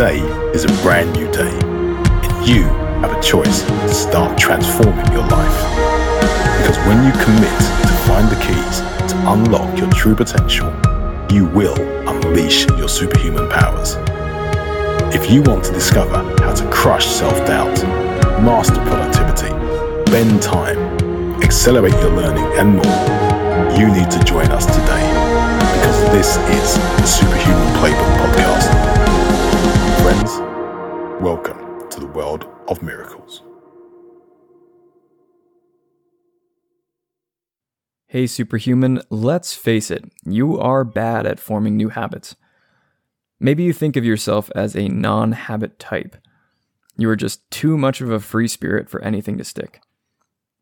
Today is a brand new day, and you have a choice to start transforming your life. Because when you commit to find the keys to unlock your true potential, you will unleash your superhuman powers. If you want to discover how to crush self doubt, master productivity, bend time, accelerate your learning, and more, you need to join us today because this is the Superhuman Playbook Podcast. Friends, welcome to the world of miracles. Hey, superhuman, let's face it, you are bad at forming new habits. Maybe you think of yourself as a non habit type. You are just too much of a free spirit for anything to stick.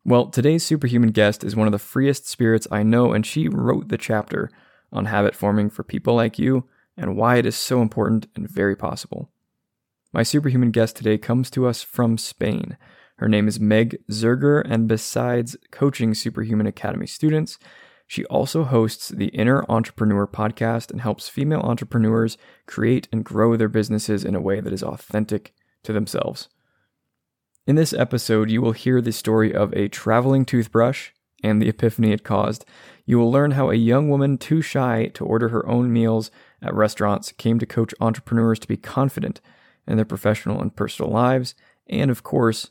Well, today's superhuman guest is one of the freest spirits I know, and she wrote the chapter on habit forming for people like you and why it is so important and very possible. My superhuman guest today comes to us from Spain. Her name is Meg Zirger, and besides coaching Superhuman Academy students, she also hosts the Inner Entrepreneur podcast and helps female entrepreneurs create and grow their businesses in a way that is authentic to themselves. In this episode, you will hear the story of a traveling toothbrush and the epiphany it caused. You will learn how a young woman too shy to order her own meals at restaurants came to coach entrepreneurs to be confident in their professional and personal lives. And of course,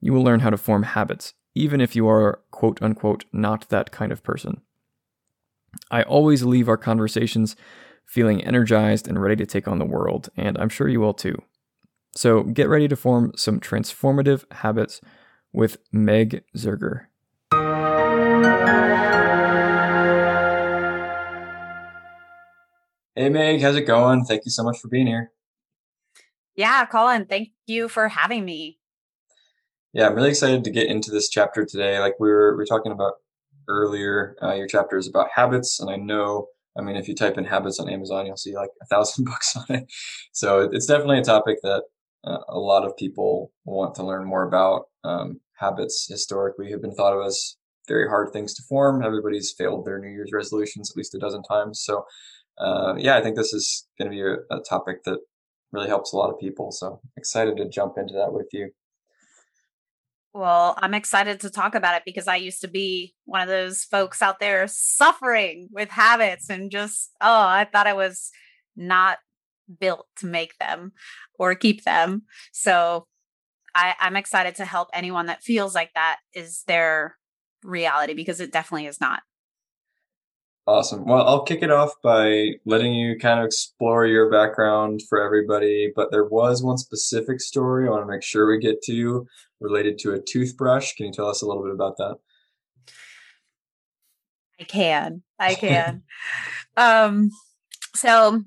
you will learn how to form habits, even if you are quote unquote not that kind of person. I always leave our conversations feeling energized and ready to take on the world, and I'm sure you will too. So get ready to form some transformative habits with Meg Zirger. Hey Meg, how's it going? Thank you so much for being here. Yeah, Colin, thank you for having me. Yeah, I'm really excited to get into this chapter today. Like we were we were talking about earlier, uh, your chapter is about habits, and I know, I mean, if you type in habits on Amazon, you'll see like a thousand books on it. So it's definitely a topic that uh, a lot of people want to learn more about. Um, habits historically have been thought of as very hard things to form. Everybody's failed their New Year's resolutions at least a dozen times. So uh, yeah, I think this is going to be a, a, topic that really helps a lot of people. So excited to jump into that with you. Well, I'm excited to talk about it because I used to be one of those folks out there suffering with habits and just, oh, I thought I was not built to make them or keep them. So I, I'm excited to help anyone that feels like that is their reality because it definitely is not. Awesome. Well, I'll kick it off by letting you kind of explore your background for everybody. But there was one specific story I want to make sure we get to related to a toothbrush. Can you tell us a little bit about that? I can. I can. um, so,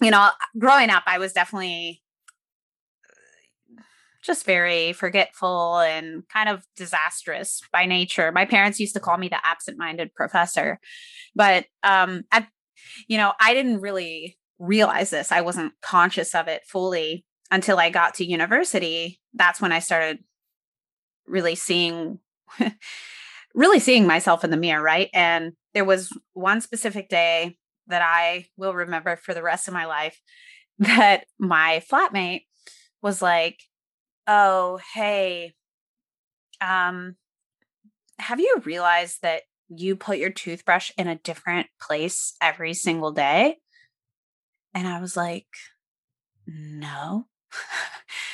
you know, growing up, I was definitely just very forgetful and kind of disastrous by nature. My parents used to call me the absent-minded professor. But um I you know, I didn't really realize this. I wasn't conscious of it fully until I got to university. That's when I started really seeing really seeing myself in the mirror, right? And there was one specific day that I will remember for the rest of my life that my flatmate was like, oh, hey, um, have you realized that you put your toothbrush in a different place every single day? And I was like, no.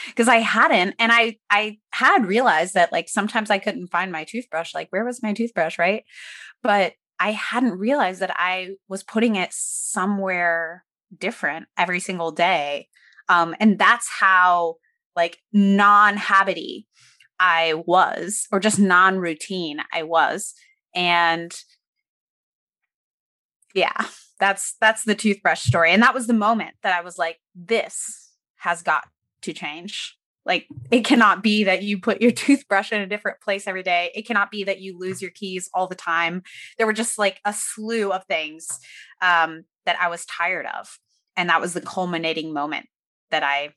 Because I hadn't. And I I had realized that like sometimes I couldn't find my toothbrush. Like, where was my toothbrush? Right. But I hadn't realized that I was putting it somewhere different every single day. Um, and that's how like non-habity I was, or just non-routine I was. And yeah, that's that's the toothbrush story. And that was the moment that I was like, this has got to change. Like it cannot be that you put your toothbrush in a different place every day. It cannot be that you lose your keys all the time. There were just like a slew of things um, that I was tired of. And that was the culminating moment that I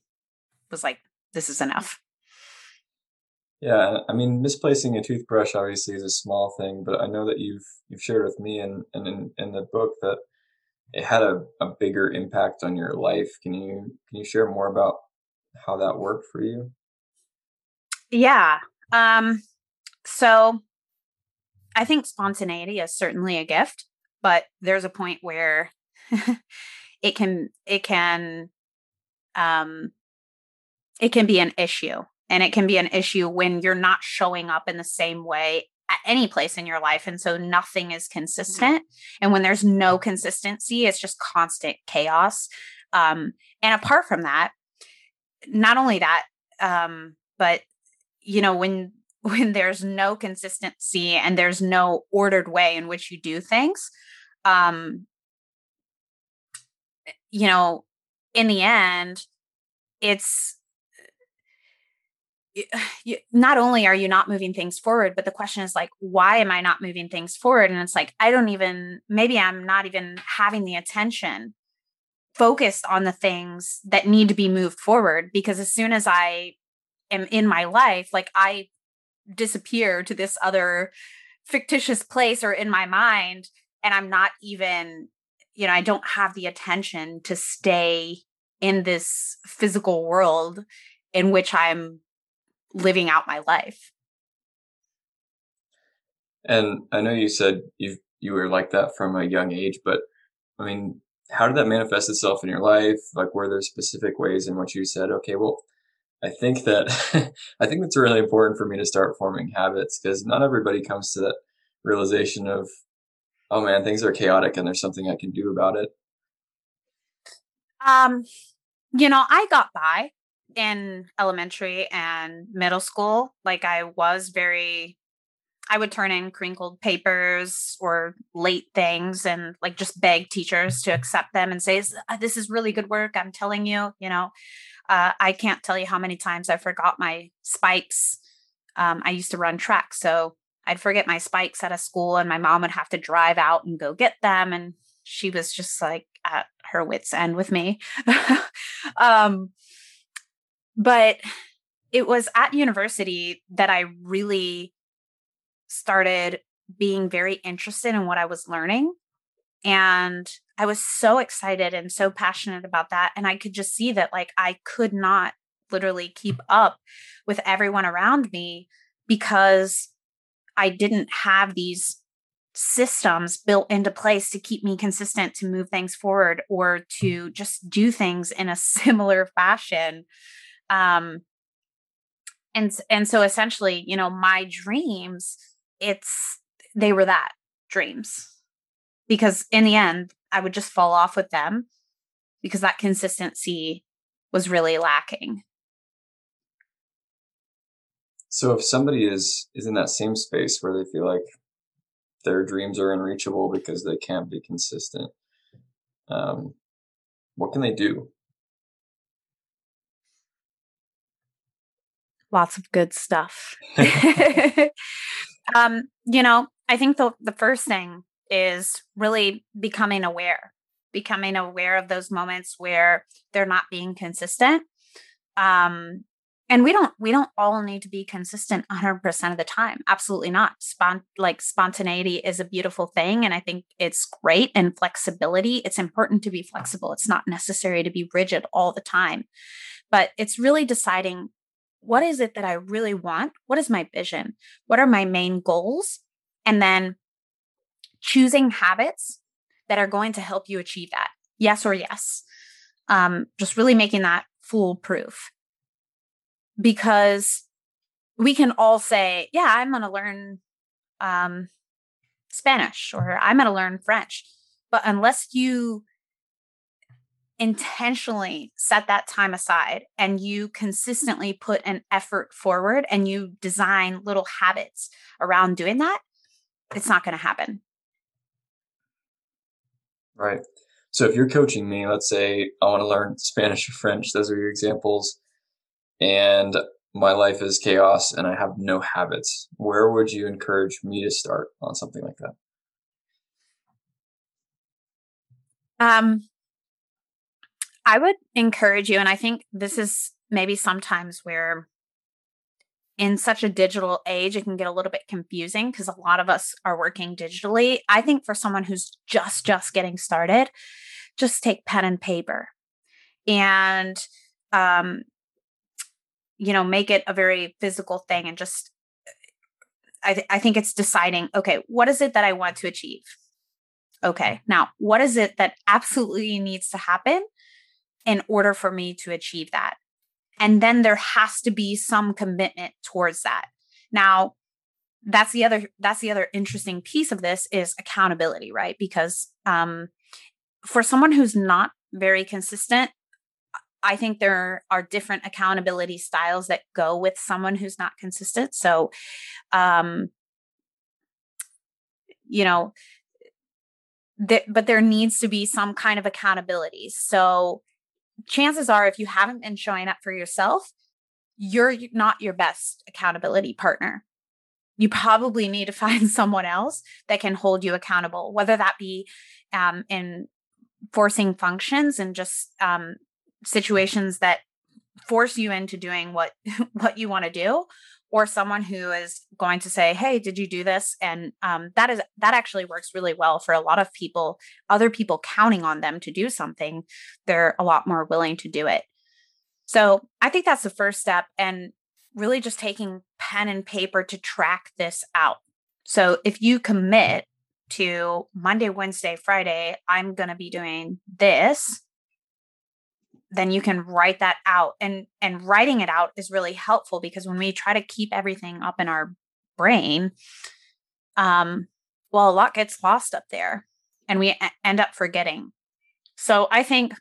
was like, this is enough. Yeah, I mean, misplacing a toothbrush obviously is a small thing, but I know that you've you've shared with me and and in, in the book that it had a, a bigger impact on your life. Can you can you share more about how that worked for you? Yeah. Um so I think spontaneity is certainly a gift, but there's a point where it can it can um it can be an issue and it can be an issue when you're not showing up in the same way at any place in your life and so nothing is mm-hmm. consistent and when there's no consistency it's just constant chaos um and apart from that not only that um but you know when when there's no consistency and there's no ordered way in which you do things um you know in the end it's you, not only are you not moving things forward, but the question is like, why am I not moving things forward? And it's like, I don't even, maybe I'm not even having the attention focused on the things that need to be moved forward. Because as soon as I am in my life, like I disappear to this other fictitious place or in my mind, and I'm not even, you know, I don't have the attention to stay in this physical world in which I'm living out my life. And I know you said you you were like that from a young age, but I mean, how did that manifest itself in your life? Like, were there specific ways in which you said, okay, well, I think that I think that's really important for me to start forming habits because not everybody comes to that realization of, oh man, things are chaotic and there's something I can do about it. Um, you know, I got by in elementary and middle school, like I was very I would turn in crinkled papers or late things and like just beg teachers to accept them and say, uh, This is really good work. I'm telling you, you know, uh, I can't tell you how many times I forgot my spikes. Um, I used to run track. So I'd forget my spikes at a school and my mom would have to drive out and go get them. And she was just like at her wits' end with me. um, but it was at university that I really started being very interested in what I was learning. And I was so excited and so passionate about that. And I could just see that, like, I could not literally keep up with everyone around me because I didn't have these systems built into place to keep me consistent to move things forward or to just do things in a similar fashion um and and so essentially you know my dreams it's they were that dreams. Because in the end i would just fall off with them because that consistency was really lacking. So if somebody is is in that same space where they feel like their dreams are unreachable because they can't be consistent um, what can they do lots of good stuff. um, you know, I think the the first thing is really becoming aware, becoming aware of those moments where they're not being consistent. Um, and we don't we don't all need to be consistent 100% of the time absolutely not Spont- like spontaneity is a beautiful thing and i think it's great and flexibility it's important to be flexible it's not necessary to be rigid all the time but it's really deciding what is it that I really want? What is my vision? What are my main goals? And then choosing habits that are going to help you achieve that. Yes or yes. Um, just really making that foolproof. Because we can all say, yeah, I'm going to learn um, Spanish or I'm going to learn French. But unless you intentionally set that time aside and you consistently put an effort forward and you design little habits around doing that, it's not going to happen. Right. So if you're coaching me, let's say I want to learn Spanish or French, those are your examples, and my life is chaos and I have no habits, where would you encourage me to start on something like that? Um, I would encourage you, and I think this is maybe sometimes where in such a digital age, it can get a little bit confusing because a lot of us are working digitally. I think for someone who's just just getting started, just take pen and paper and um you know make it a very physical thing and just I, th- I think it's deciding okay what is it that i want to achieve okay now what is it that absolutely needs to happen in order for me to achieve that and then there has to be some commitment towards that now that's the other that's the other interesting piece of this is accountability right because um for someone who's not very consistent I think there are different accountability styles that go with someone who's not consistent. So, um, you know, th- but there needs to be some kind of accountability. So, chances are, if you haven't been showing up for yourself, you're not your best accountability partner. You probably need to find someone else that can hold you accountable, whether that be um, in forcing functions and just um, situations that force you into doing what what you want to do or someone who is going to say hey did you do this? And um, that is that actually works really well for a lot of people other people counting on them to do something they're a lot more willing to do it. So i think that's the first step and really just taking pen and paper to track this out. So if you commit to monday wednesday friday i'm going to be doing this then you can write that out and and writing it out is really helpful because when we try to keep everything up in our brain um well a lot gets lost up there and we a- end up forgetting. So i think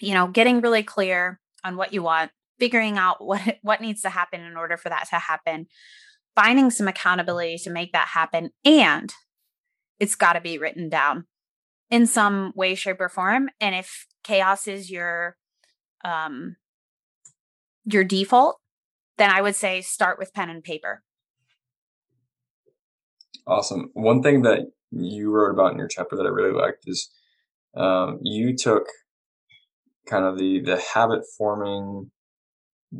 you know getting really clear on what you want figuring out what what needs to happen in order for that to happen finding some accountability to make that happen and it's got to be written down in some way shape or form and if chaos is your um your default then i would say start with pen and paper. Awesome. One thing that you wrote about in your chapter that i really liked is um, you took kind of the the habit forming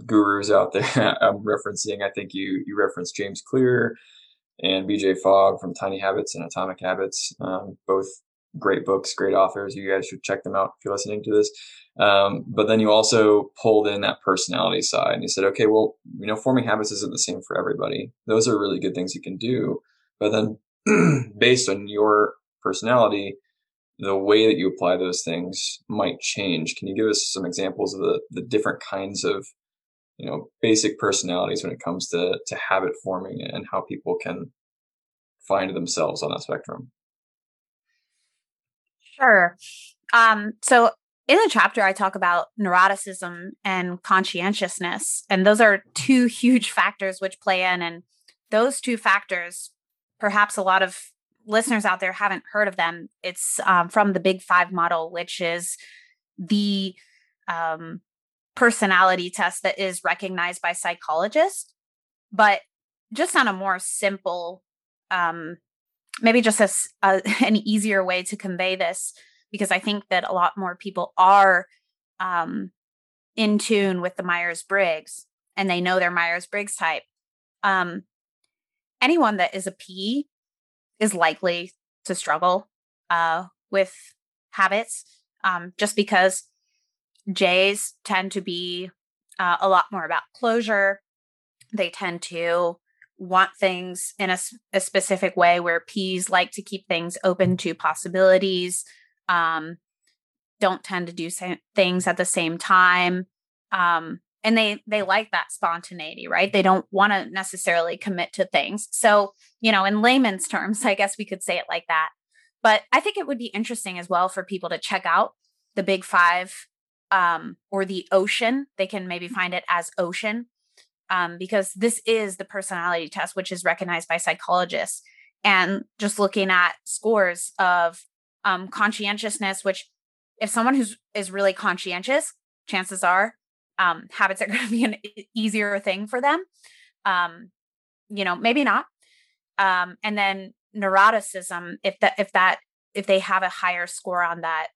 gurus out there. I'm referencing i think you you referenced james clear and bj fogg from tiny habits and atomic habits um, both great books, great authors. You guys should check them out if you're listening to this. Um, but then you also pulled in that personality side and you said, okay, well, you know, forming habits isn't the same for everybody. Those are really good things you can do. But then based on your personality, the way that you apply those things might change. Can you give us some examples of the, the different kinds of, you know, basic personalities when it comes to, to habit forming and how people can find themselves on that spectrum? Sure. Um, so in the chapter, I talk about neuroticism and conscientiousness, and those are two huge factors which play in. And those two factors, perhaps a lot of listeners out there haven't heard of them. It's um, from the Big Five model, which is the um, personality test that is recognized by psychologists, but just on a more simple um, maybe just uh, an easier way to convey this because i think that a lot more people are um, in tune with the myers-briggs and they know their myers-briggs type. Um, anyone that is a p is likely to struggle uh, with habits um, just because j's tend to be uh, a lot more about closure. They tend to want things in a, a specific way where P's like to keep things open to possibilities, um, don't tend to do things at the same time. Um, and they they like that spontaneity right? They don't want to necessarily commit to things. So you know in layman's terms i guess we could say it like that. But i think it would be interesting as well for people to check out the big five um, or the ocean. They can maybe find it as ocean um, because this is the personality test, which is recognized by psychologists. And just looking at scores of um, conscientiousness, which if someone who's is really conscientious, chances are um, habits are going to be an easier thing for them. Um, you know, maybe not. Um, and then neuroticism, if that if that if they have a higher score on that,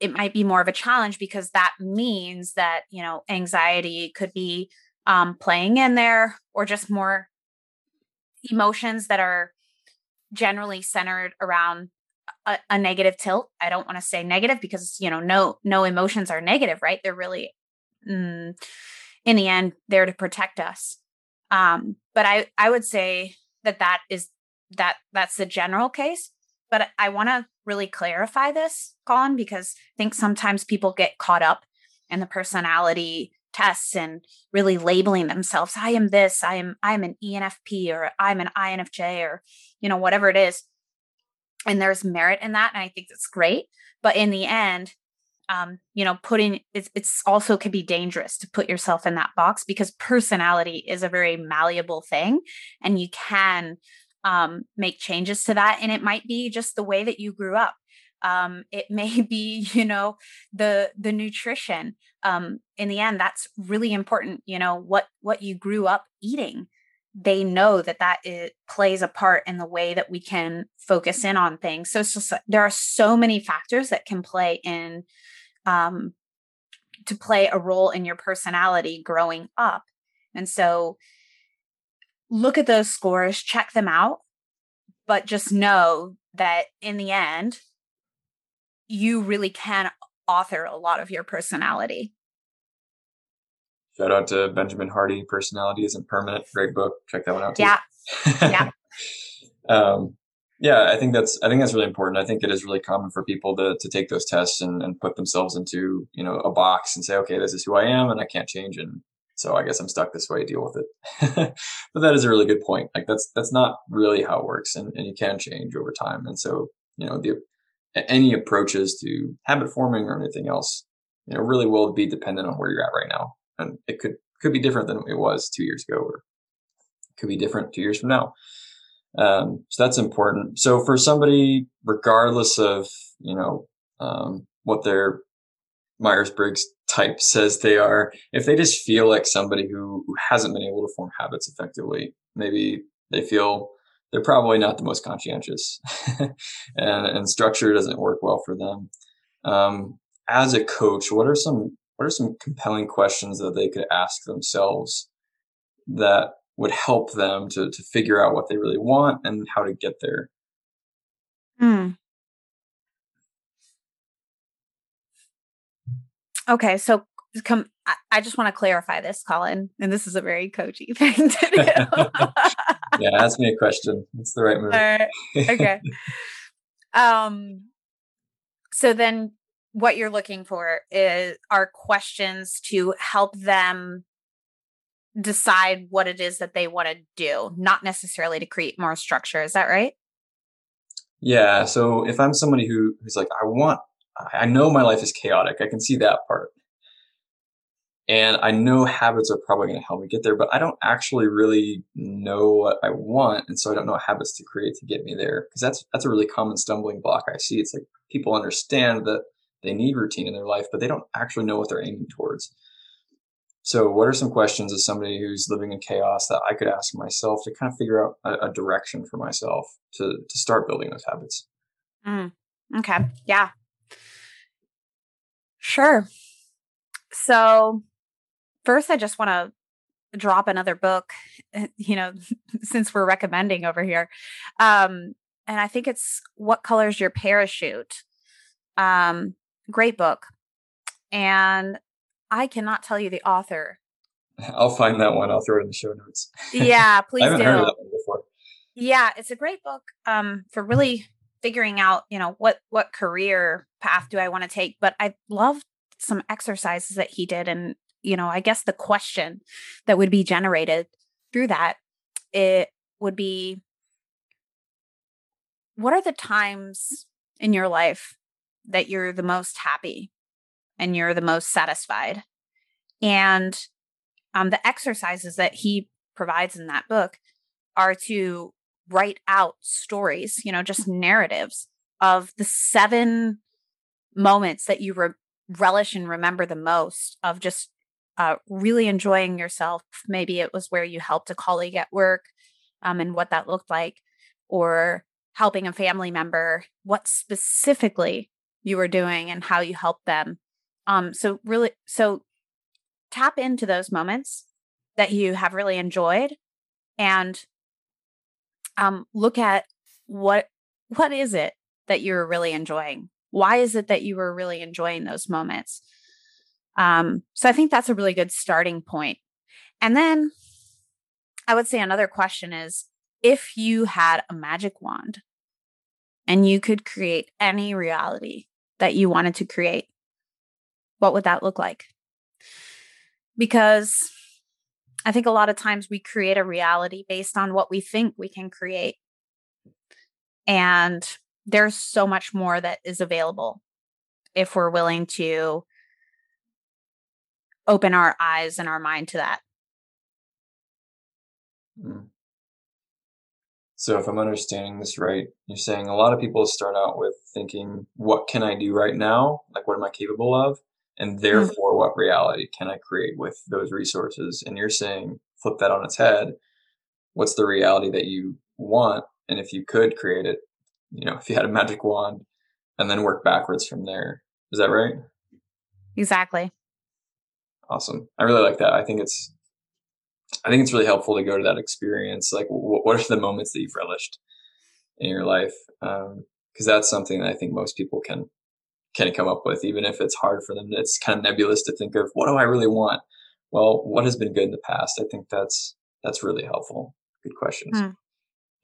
it might be more of a challenge because that means that you know anxiety could be um, playing in there or just more emotions that are generally centered around a, a negative tilt. I don't want to say negative because you know no no emotions are negative, right? They're really mm, in the end there to protect us. Um, but I I would say that that is that that's the general case. But I want to really clarify this, Colin, because I think sometimes people get caught up in the personality tests and really labeling themselves. I am this i am i'm an enfp or i'm an infj or you know whatever it is. And there's merit in that and i think that's great. But in the end um, you know putting it's, it's also can be dangerous to put yourself in that box because personality is a very malleable thing and you can um, make changes to that and it might be just the way that you grew up um, it may be you know the the nutrition. Um, in the end that's really important you know what what you grew up eating. They know that that it plays a part in the way that we can focus in on things. So just, there are so many factors that can play in um, to play a role in your personality growing up. And so look at those scores check them out but just know that in the end you really can author a lot of your personality. Shout out to Benjamin Hardy. Personality isn't permanent. Great book. Check that one out too. Yeah. Yeah. um, yeah, I think that's I think that's really important. I think it is really common for people to to take those tests and, and put themselves into, you know, a box and say, okay, this is who I am and I can't change and so I guess I'm stuck this way, deal with it. but that is a really good point. Like that's that's not really how it works and, and you can change over time. And so, you know, the any approaches to habit forming or anything else, you know, really will be dependent on where you're at right now. And it could could be different than it was two years ago, or could be different two years from now. Um, so that's important. So for somebody, regardless of you know um, what their Myers Briggs type says they are, if they just feel like somebody who, who hasn't been able to form habits effectively, maybe they feel they're probably not the most conscientious and, and, structure doesn't work well for them. Um, as a coach, what are some what are some compelling questions that they could ask themselves that would help them to to figure out what they really want and how to get there? Hmm. Okay, so come I, just want to clarify this, Colin, and this is a very coachy thing to do. yeah, ask me a question. It's the right move. Right. Okay. um so then what you're looking for is are questions to help them decide what it is that they want to do, not necessarily to create more structure. Is that right? Yeah. So if I'm somebody who who's like, I want, I know my life is chaotic. I can see that part. And I know habits are probably going to help me get there, but I don't actually really know what I want. And so I don't know habits to create to get me there. Cause that's, that's a really common stumbling block I see. It's like people understand that they need routine in their life, but they don't actually know what they're aiming towards. So what are some questions as somebody who's living in chaos that I could ask myself to kind of figure out a, a direction for myself to, to start building those habits? Mm, okay. Yeah. Sure. So first, I just want to drop another book, eh, you know, since we're recommending over here. Um, and I think it's What Color's Your Parachute? Um, great book. And I cannot tell you the author. I'll find that one. I'll throw it in the show notes. Yeah, please I haven't do. heard of that one before. Yeah, it's a great book um, for really figuring out, you know, what what career path do I want to take. But I love some exercises that he did and you know, I guess the question that would be generated through that it would be what are the times in your life that you're the most happy and you're the most satisfied? And um, the exercises that he provides in that book are to write out stories, you know, just narratives of the seven moments that you re- relish and remember the most of just uh, really enjoying yourself. Maybe it was where you helped a colleague at work um, and what that looked like, or helping a family member, what specifically you were doing and how you helped them. Um, so, really, so tap into those moments that you have really enjoyed and um, look at what what is it that you're really enjoying why is it that you were really enjoying those moments um, so i think that's a really good starting point and then i would say another question is if you had a magic wand and you could create any reality that you wanted to create what would that look like because I think a lot of times we create a reality based on what we think we can create. And there's so much more that is available if we're willing to open our eyes and our mind to that. Hmm. So, if I'm understanding this right, you're saying a lot of people start out with thinking, what can I do right now? Like, what am I capable of? and mm. therefore mm-hmm. what reality can i create with those resources and you're saying flip that on its head what's the reality that you want and if you could create it you know if you had a magic wand and then work backwards from there is that right exactly awesome i really like that i think it's i think it's really helpful to go to that experience like what are the moments that you've relished in your life because um, that's something that i think most people can can come up with, even if it's hard for them. It's kind of nebulous to think of what do I really want? Well, what has been good in the past? I think that's that's really helpful. Good questions. Hmm.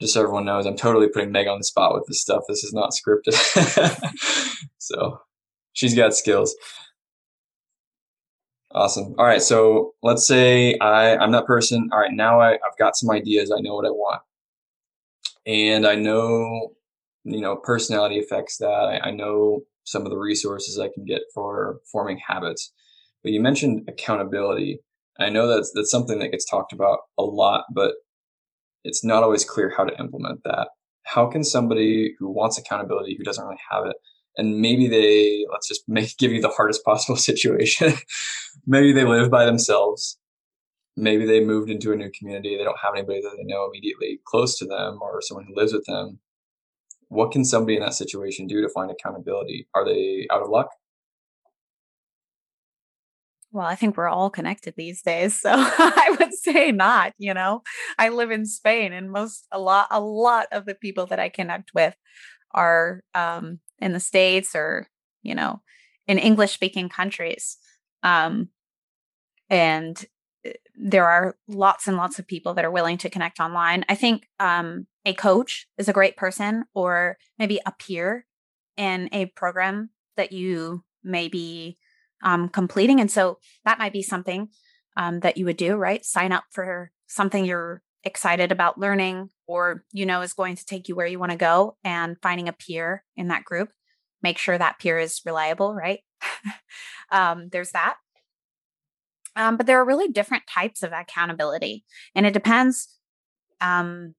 Just so everyone knows, I'm totally putting Meg on the spot with this stuff. This is not scripted. so she's got skills. Awesome. All right. So let's say I, I'm that person. All right. Now I, I've got some ideas. I know what I want. And I know, you know, personality affects that. I, I know some of the resources I can get for forming habits. But you mentioned accountability. I know that's that's something that gets talked about a lot, but it's not always clear how to implement that. How can somebody who wants accountability, who doesn't really have it, and maybe they let's just make give you the hardest possible situation. maybe they live by themselves. Maybe they moved into a new community. They don't have anybody that they know immediately close to them or someone who lives with them what can somebody in that situation do to find accountability? Are they out of luck? Well, I think we're all connected these days, so I would say not, you know. I live in Spain and most a lot a lot of the people that I connect with are um in the states or, you know, in English speaking countries. Um and eh, there are lots and lots of people that are willing to connect online. I think um a coach is a great person or maybe a peer in a program that you may be um, completing. And so that might be something um, that you would do, right? Sign up for something you're excited about learning or you know is going to take you where you want to go and finding a peer in that group. Make sure that peer is reliable, right? um, there's that. Um, but there are really different types of accountability, and it depends um,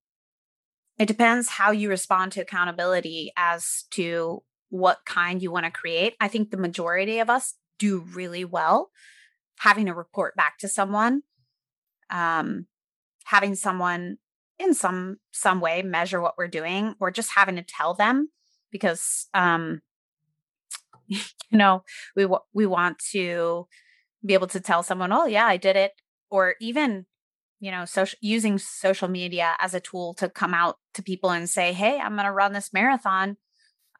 it depends how you respond to accountability as to what kind you want to create. I think the majority of us do really well having to report back to someone, um, having someone in some some way measure what we're doing, or just having to tell them because um, you know we we want to be able to tell someone, oh yeah, I did it, or even you know, social using social media as a tool to come out to people and say, "Hey, I'm going to run this marathon.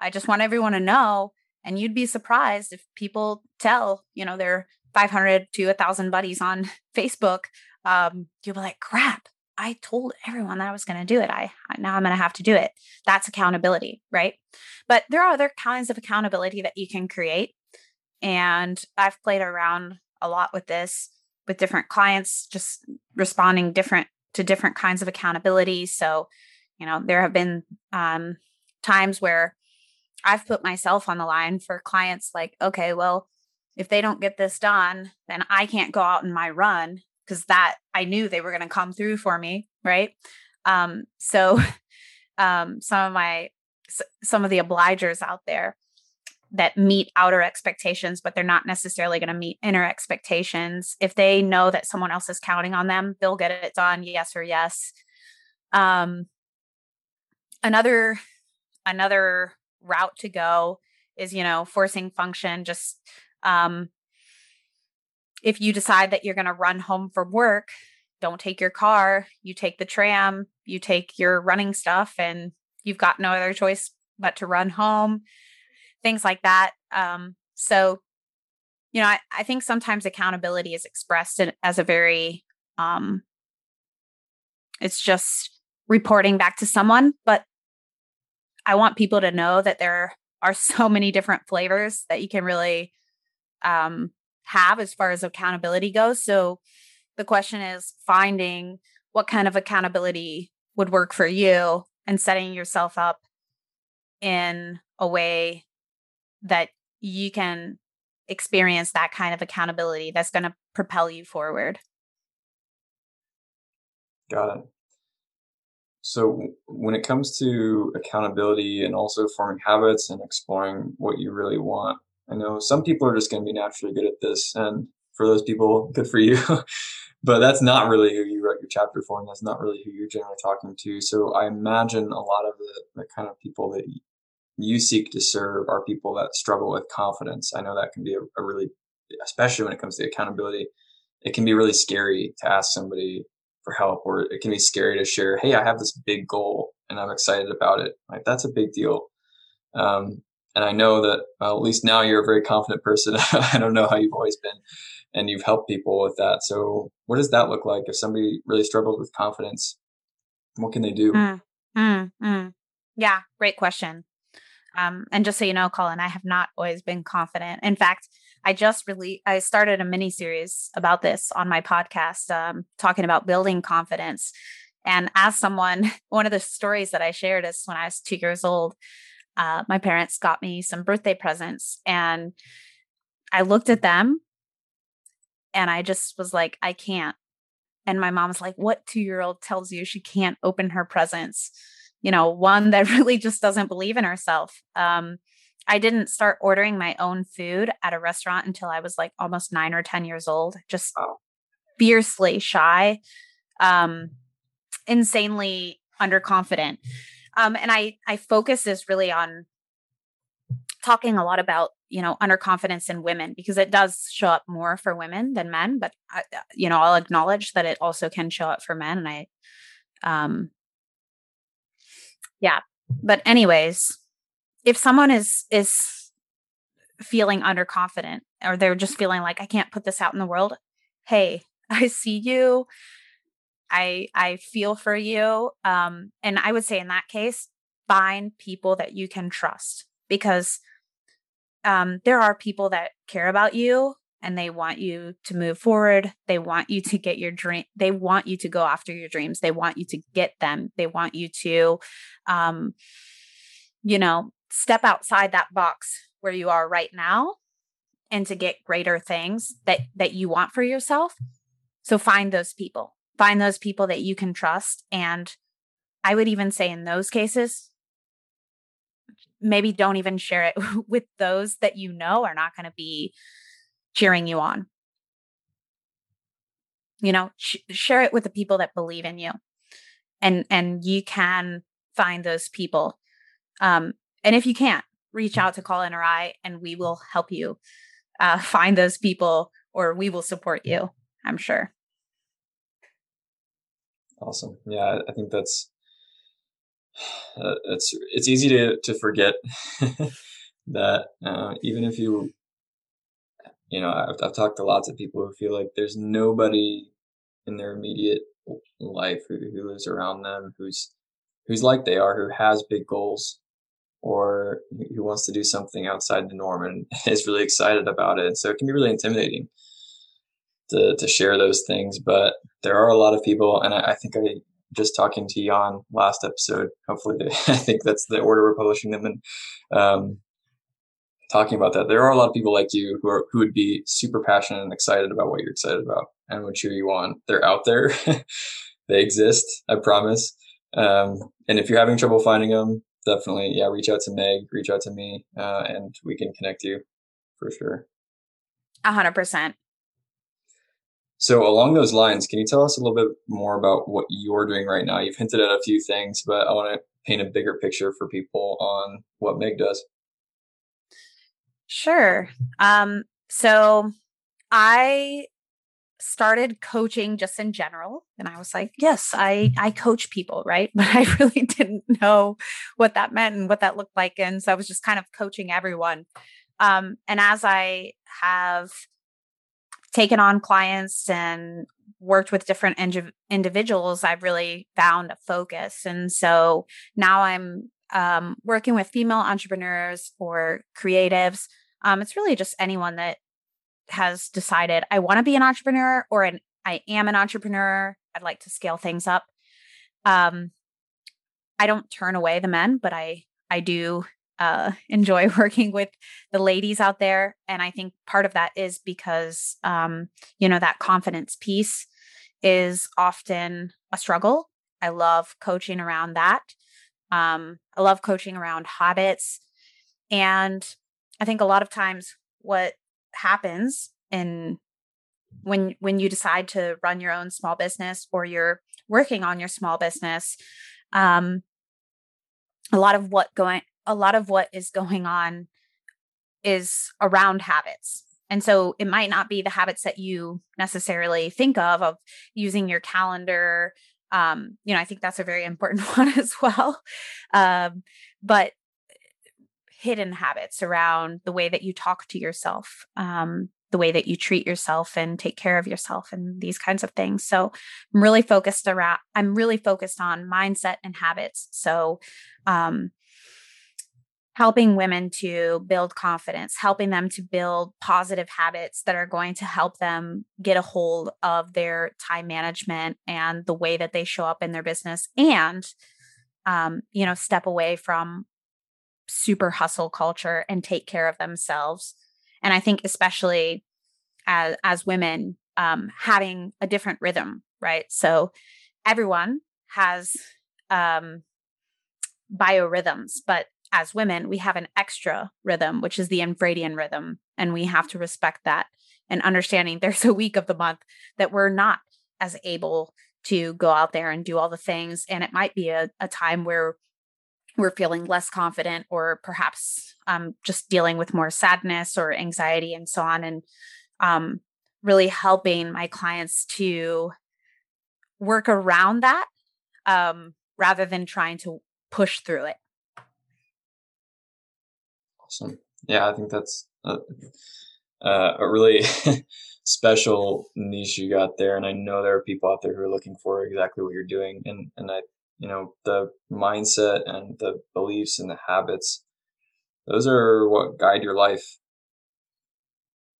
I just want everyone to know." And you'd be surprised if people tell, you know, their 500 to 1,000 buddies on Facebook. Um, you'll be like, "Crap! I told everyone that I was going to do it. I now I'm going to have to do it." That's accountability, right? But there are other kinds of accountability that you can create, and I've played around a lot with this with different clients, just responding different to different kinds of accountability. So, you know, there have been um, times where I've put myself on the line for clients like, okay, well, if they don't get this done, then I can't go out in my run because that I knew they were going to come through for me. Right. Um, so, um, some of my, some of the obligers out there, that meet outer expectations, but they're not necessarily going to meet inner expectations. If they know that someone else is counting on them, they'll get it done, yes or yes. Um, another another route to go is, you know, forcing function. Just um, if you decide that you're going to run home from work don't take your car, you take the tram, you take your running stuff, and you've got no other choice but to run home, things like that. Um, so, you know, I, I think sometimes accountability is expressed in, as a very, um, it's just reporting back to someone, but I want people to know that there are so many different flavors that you can really um, have as far as accountability goes. So the question is finding what kind of accountability would work for you and setting yourself up in a way that you can experience that kind of accountability that's going to propel you forward. Got it. So, when it comes to accountability and also forming habits and exploring what you really want, I know some people are just going to be naturally good at this. And for those people, good for you. but that's not really who you wrote your chapter for. And that's not really who you're generally talking to. So, I imagine a lot of the, the kind of people that you seek to serve are people that struggle with confidence. I know that can be a, a really, especially when it comes to accountability, it can be really scary to ask somebody for help or it can be scary to share hey i have this big goal and i'm excited about it like that's a big deal um, and i know that at least now you're a very confident person. I don't know how you've always been and you've helped people with that. So what does that look like? If somebody really struggles with confidence what can they do? Mm, mm, mm. yeah great question. Um, and just so you know colin i have not always been confident. In fact I just really I started a mini series about this on my podcast, um, talking about building confidence. And as someone, one of the stories that I shared is when I was two years old, uh, my parents got me some birthday presents, and I looked at them, and I just was like, I can't. And my mom's like, "What two year old tells you she can't open her presents?" You know, one that really just doesn't believe in herself. Um, I didn't start ordering my own food at a restaurant until I was like almost nine or 10 years old, just oh. fiercely shy, um, insanely underconfident. Um, and I, I focus this really on talking a lot about, you know, underconfidence in women because it does show up more for women than men, but I, uh, you know, I'll acknowledge that it also can show up for men. And I, um, yeah, but anyways, if someone is is feeling underconfident or they're just feeling like I can't put this out in the world, hey, I see you. I I feel for you. Um, and I would say in that case, find people that you can trust because um, there are people that care about you and they want you to move forward. They want you to get your dream. They want you to go after your dreams. They want you to get them. They want you to, um, you know, step outside that box where you are right now and to get greater things that that you want for yourself so find those people find those people that you can trust and i would even say in those cases maybe don't even share it with those that you know are not going to be cheering you on you know sh- share it with the people that believe in you and and you can find those people um and if you can't, reach out to Colin or I, and we will help you uh, find those people or we will support you, I'm sure. Awesome. Yeah, I think that's uh, it's it's easy to to forget that uh, even if you you know I've, I've talked to lots of people who feel like there's nobody in their immediate life who, who lives around them who's who's like they are who has big goals or who wants to do something outside the norm and is really excited about it. So it can be really intimidating to, to share those things. But there are a lot of people, and I, I think I just talking to Jan last episode. Hopefully, they, I think that's the order we're publishing them in. Um, talking about that, there are a lot of people like you who are who would be super passionate and excited about what you're excited about and would cheer you on. They're out there. they exist. I promise. Um, and if you're having trouble finding them, definitely, yeah, reach out to Meg, reach out to me, uh, and we can connect you for sure. A hundred percent. So along those lines, can you tell us a little bit more about what you're doing right now? You've hinted at a few things, but I want to paint a bigger picture for people on what Meg does. Sure. Um, so I started coaching just in general and i was like yes i i coach people right but i really didn't know what that meant and what that looked like and so i was just kind of coaching everyone um, and as i have taken on clients and worked with different individuals i've really found a focus and so now i'm um, working with female entrepreneurs or creatives um, it's really just anyone that has decided I want to be an entrepreneur or an I am an entrepreneur. I'd like to scale things up. Um, I don't turn away the men, but I I do uh, enjoy working with the ladies out there, and I think part of that is because um, you know that confidence piece is often a struggle. I love coaching around that. Um, I love coaching around habits, and I think a lot of times what happens in when when you decide to run your own small business or you're working on your small business um a lot of what going a lot of what is going on is around habits and so it might not be the habits that you necessarily think of of using your calendar um you know i think that's a very important one as well um but hidden habits around the way that you talk to yourself, um, the way that you treat yourself and take care of yourself and these kinds of things. So I'm really focused around, I'm really focused on mindset and habits. So, um, helping women to build confidence, helping them to build positive habits that are going to help them get a hold of their time management and the way that they show up in their business and um, you know, step away from super hustle culture and take care of themselves. And I think especially as as women, um, having a different rhythm, right? So everyone has um, biorhythms, but as women, we have an extra rhythm, which is the infradian rhythm, and we have to respect that and understanding there's a week of the month that we're not as able to go out there and do all the things. And it might be a, a time where we're feeling less confident or perhaps um, just dealing with more sadness or anxiety and so on and um, really helping my clients to work around that um, rather than trying to push through it awesome. Yeah i think that's a, uh, a really special niche you got there and i know there are people out there who are looking for exactly what you're doing and and i you know the mindset and the beliefs and the habits those are what guide your life.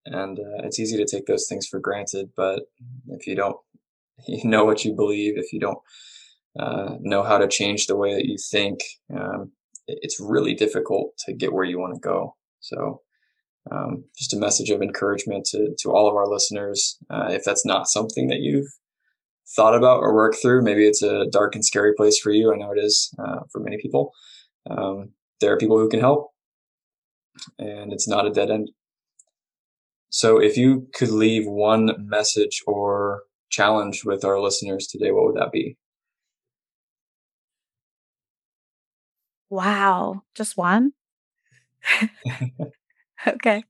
And uh, it's easy to take those things for granted but if you don't you know what you believe if you don't uh, know how to change the way that you think um, it's really difficult to get where you want to go so um, just a message of encouragement to, to all of our listeners uh, if that's not something that you've thought about or worked through. Maybe it's a dark and scary place for you. I know it is uh, for many people. Um, there are people who can help, and it's not a dead end. So, if you could leave one message or challenge with our listeners today, what would that be? Wow, just one? okay.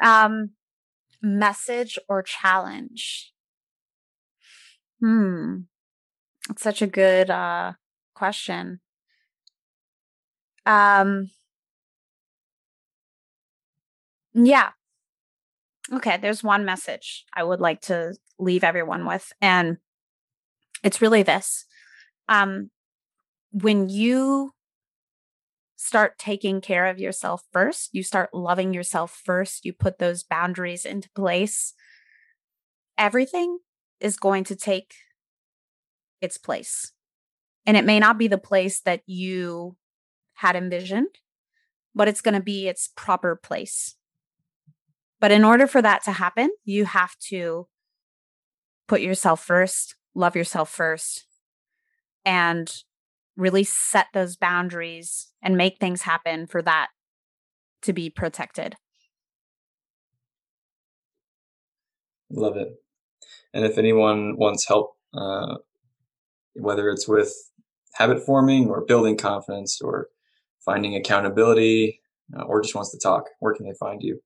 Um, message or challenge? Hmm. It's such a good uh question. Um yeah. Okay, there's one message I would like to leave everyone with and it's really this. Um when you start taking care of yourself first, you start loving yourself first, you put those boundaries into place, everything is going to take its place. And it may not be the place that you had envisioned, but it's going to be its proper place. But in order for that to happen, you have to put yourself first, love yourself first, and really set those boundaries and make things happen for that to be protected. Love it. And if anyone wants help, uh, whether it's with habit forming or building confidence or finding accountability uh, or just wants to talk, where can they find you?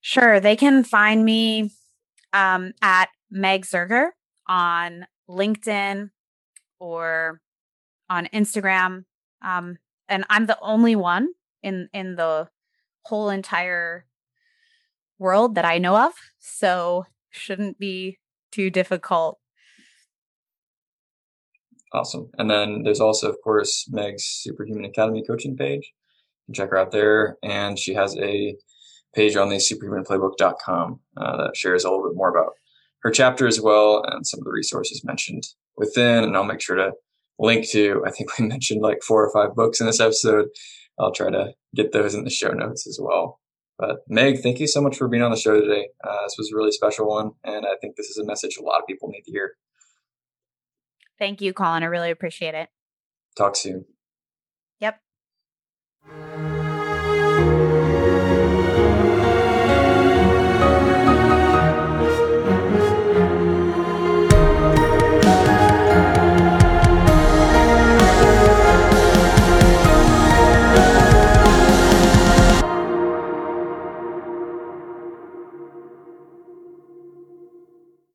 Sure. They can find me um, at Meg Zirger on LinkedIn or on Instagram. Um, and I'm the only one in in the whole entire world that I know of. So shouldn't be too difficult. Awesome. And then there's also, of course, Meg's Superhuman Academy coaching page. check her out there. And she has a page on the superhumanplaybook.com uh, that shares a little bit more about her chapter as well and some of the resources mentioned within. And I'll make sure to link to, I think we mentioned like four or five books in this episode. I'll try to get those in the show notes as well. But Meg, thank you so much for being on the show today. Uh, this was a really special one. And I think this is a message a lot of people need to hear. Thank you, Colin. I really appreciate it. Talk soon. Yep.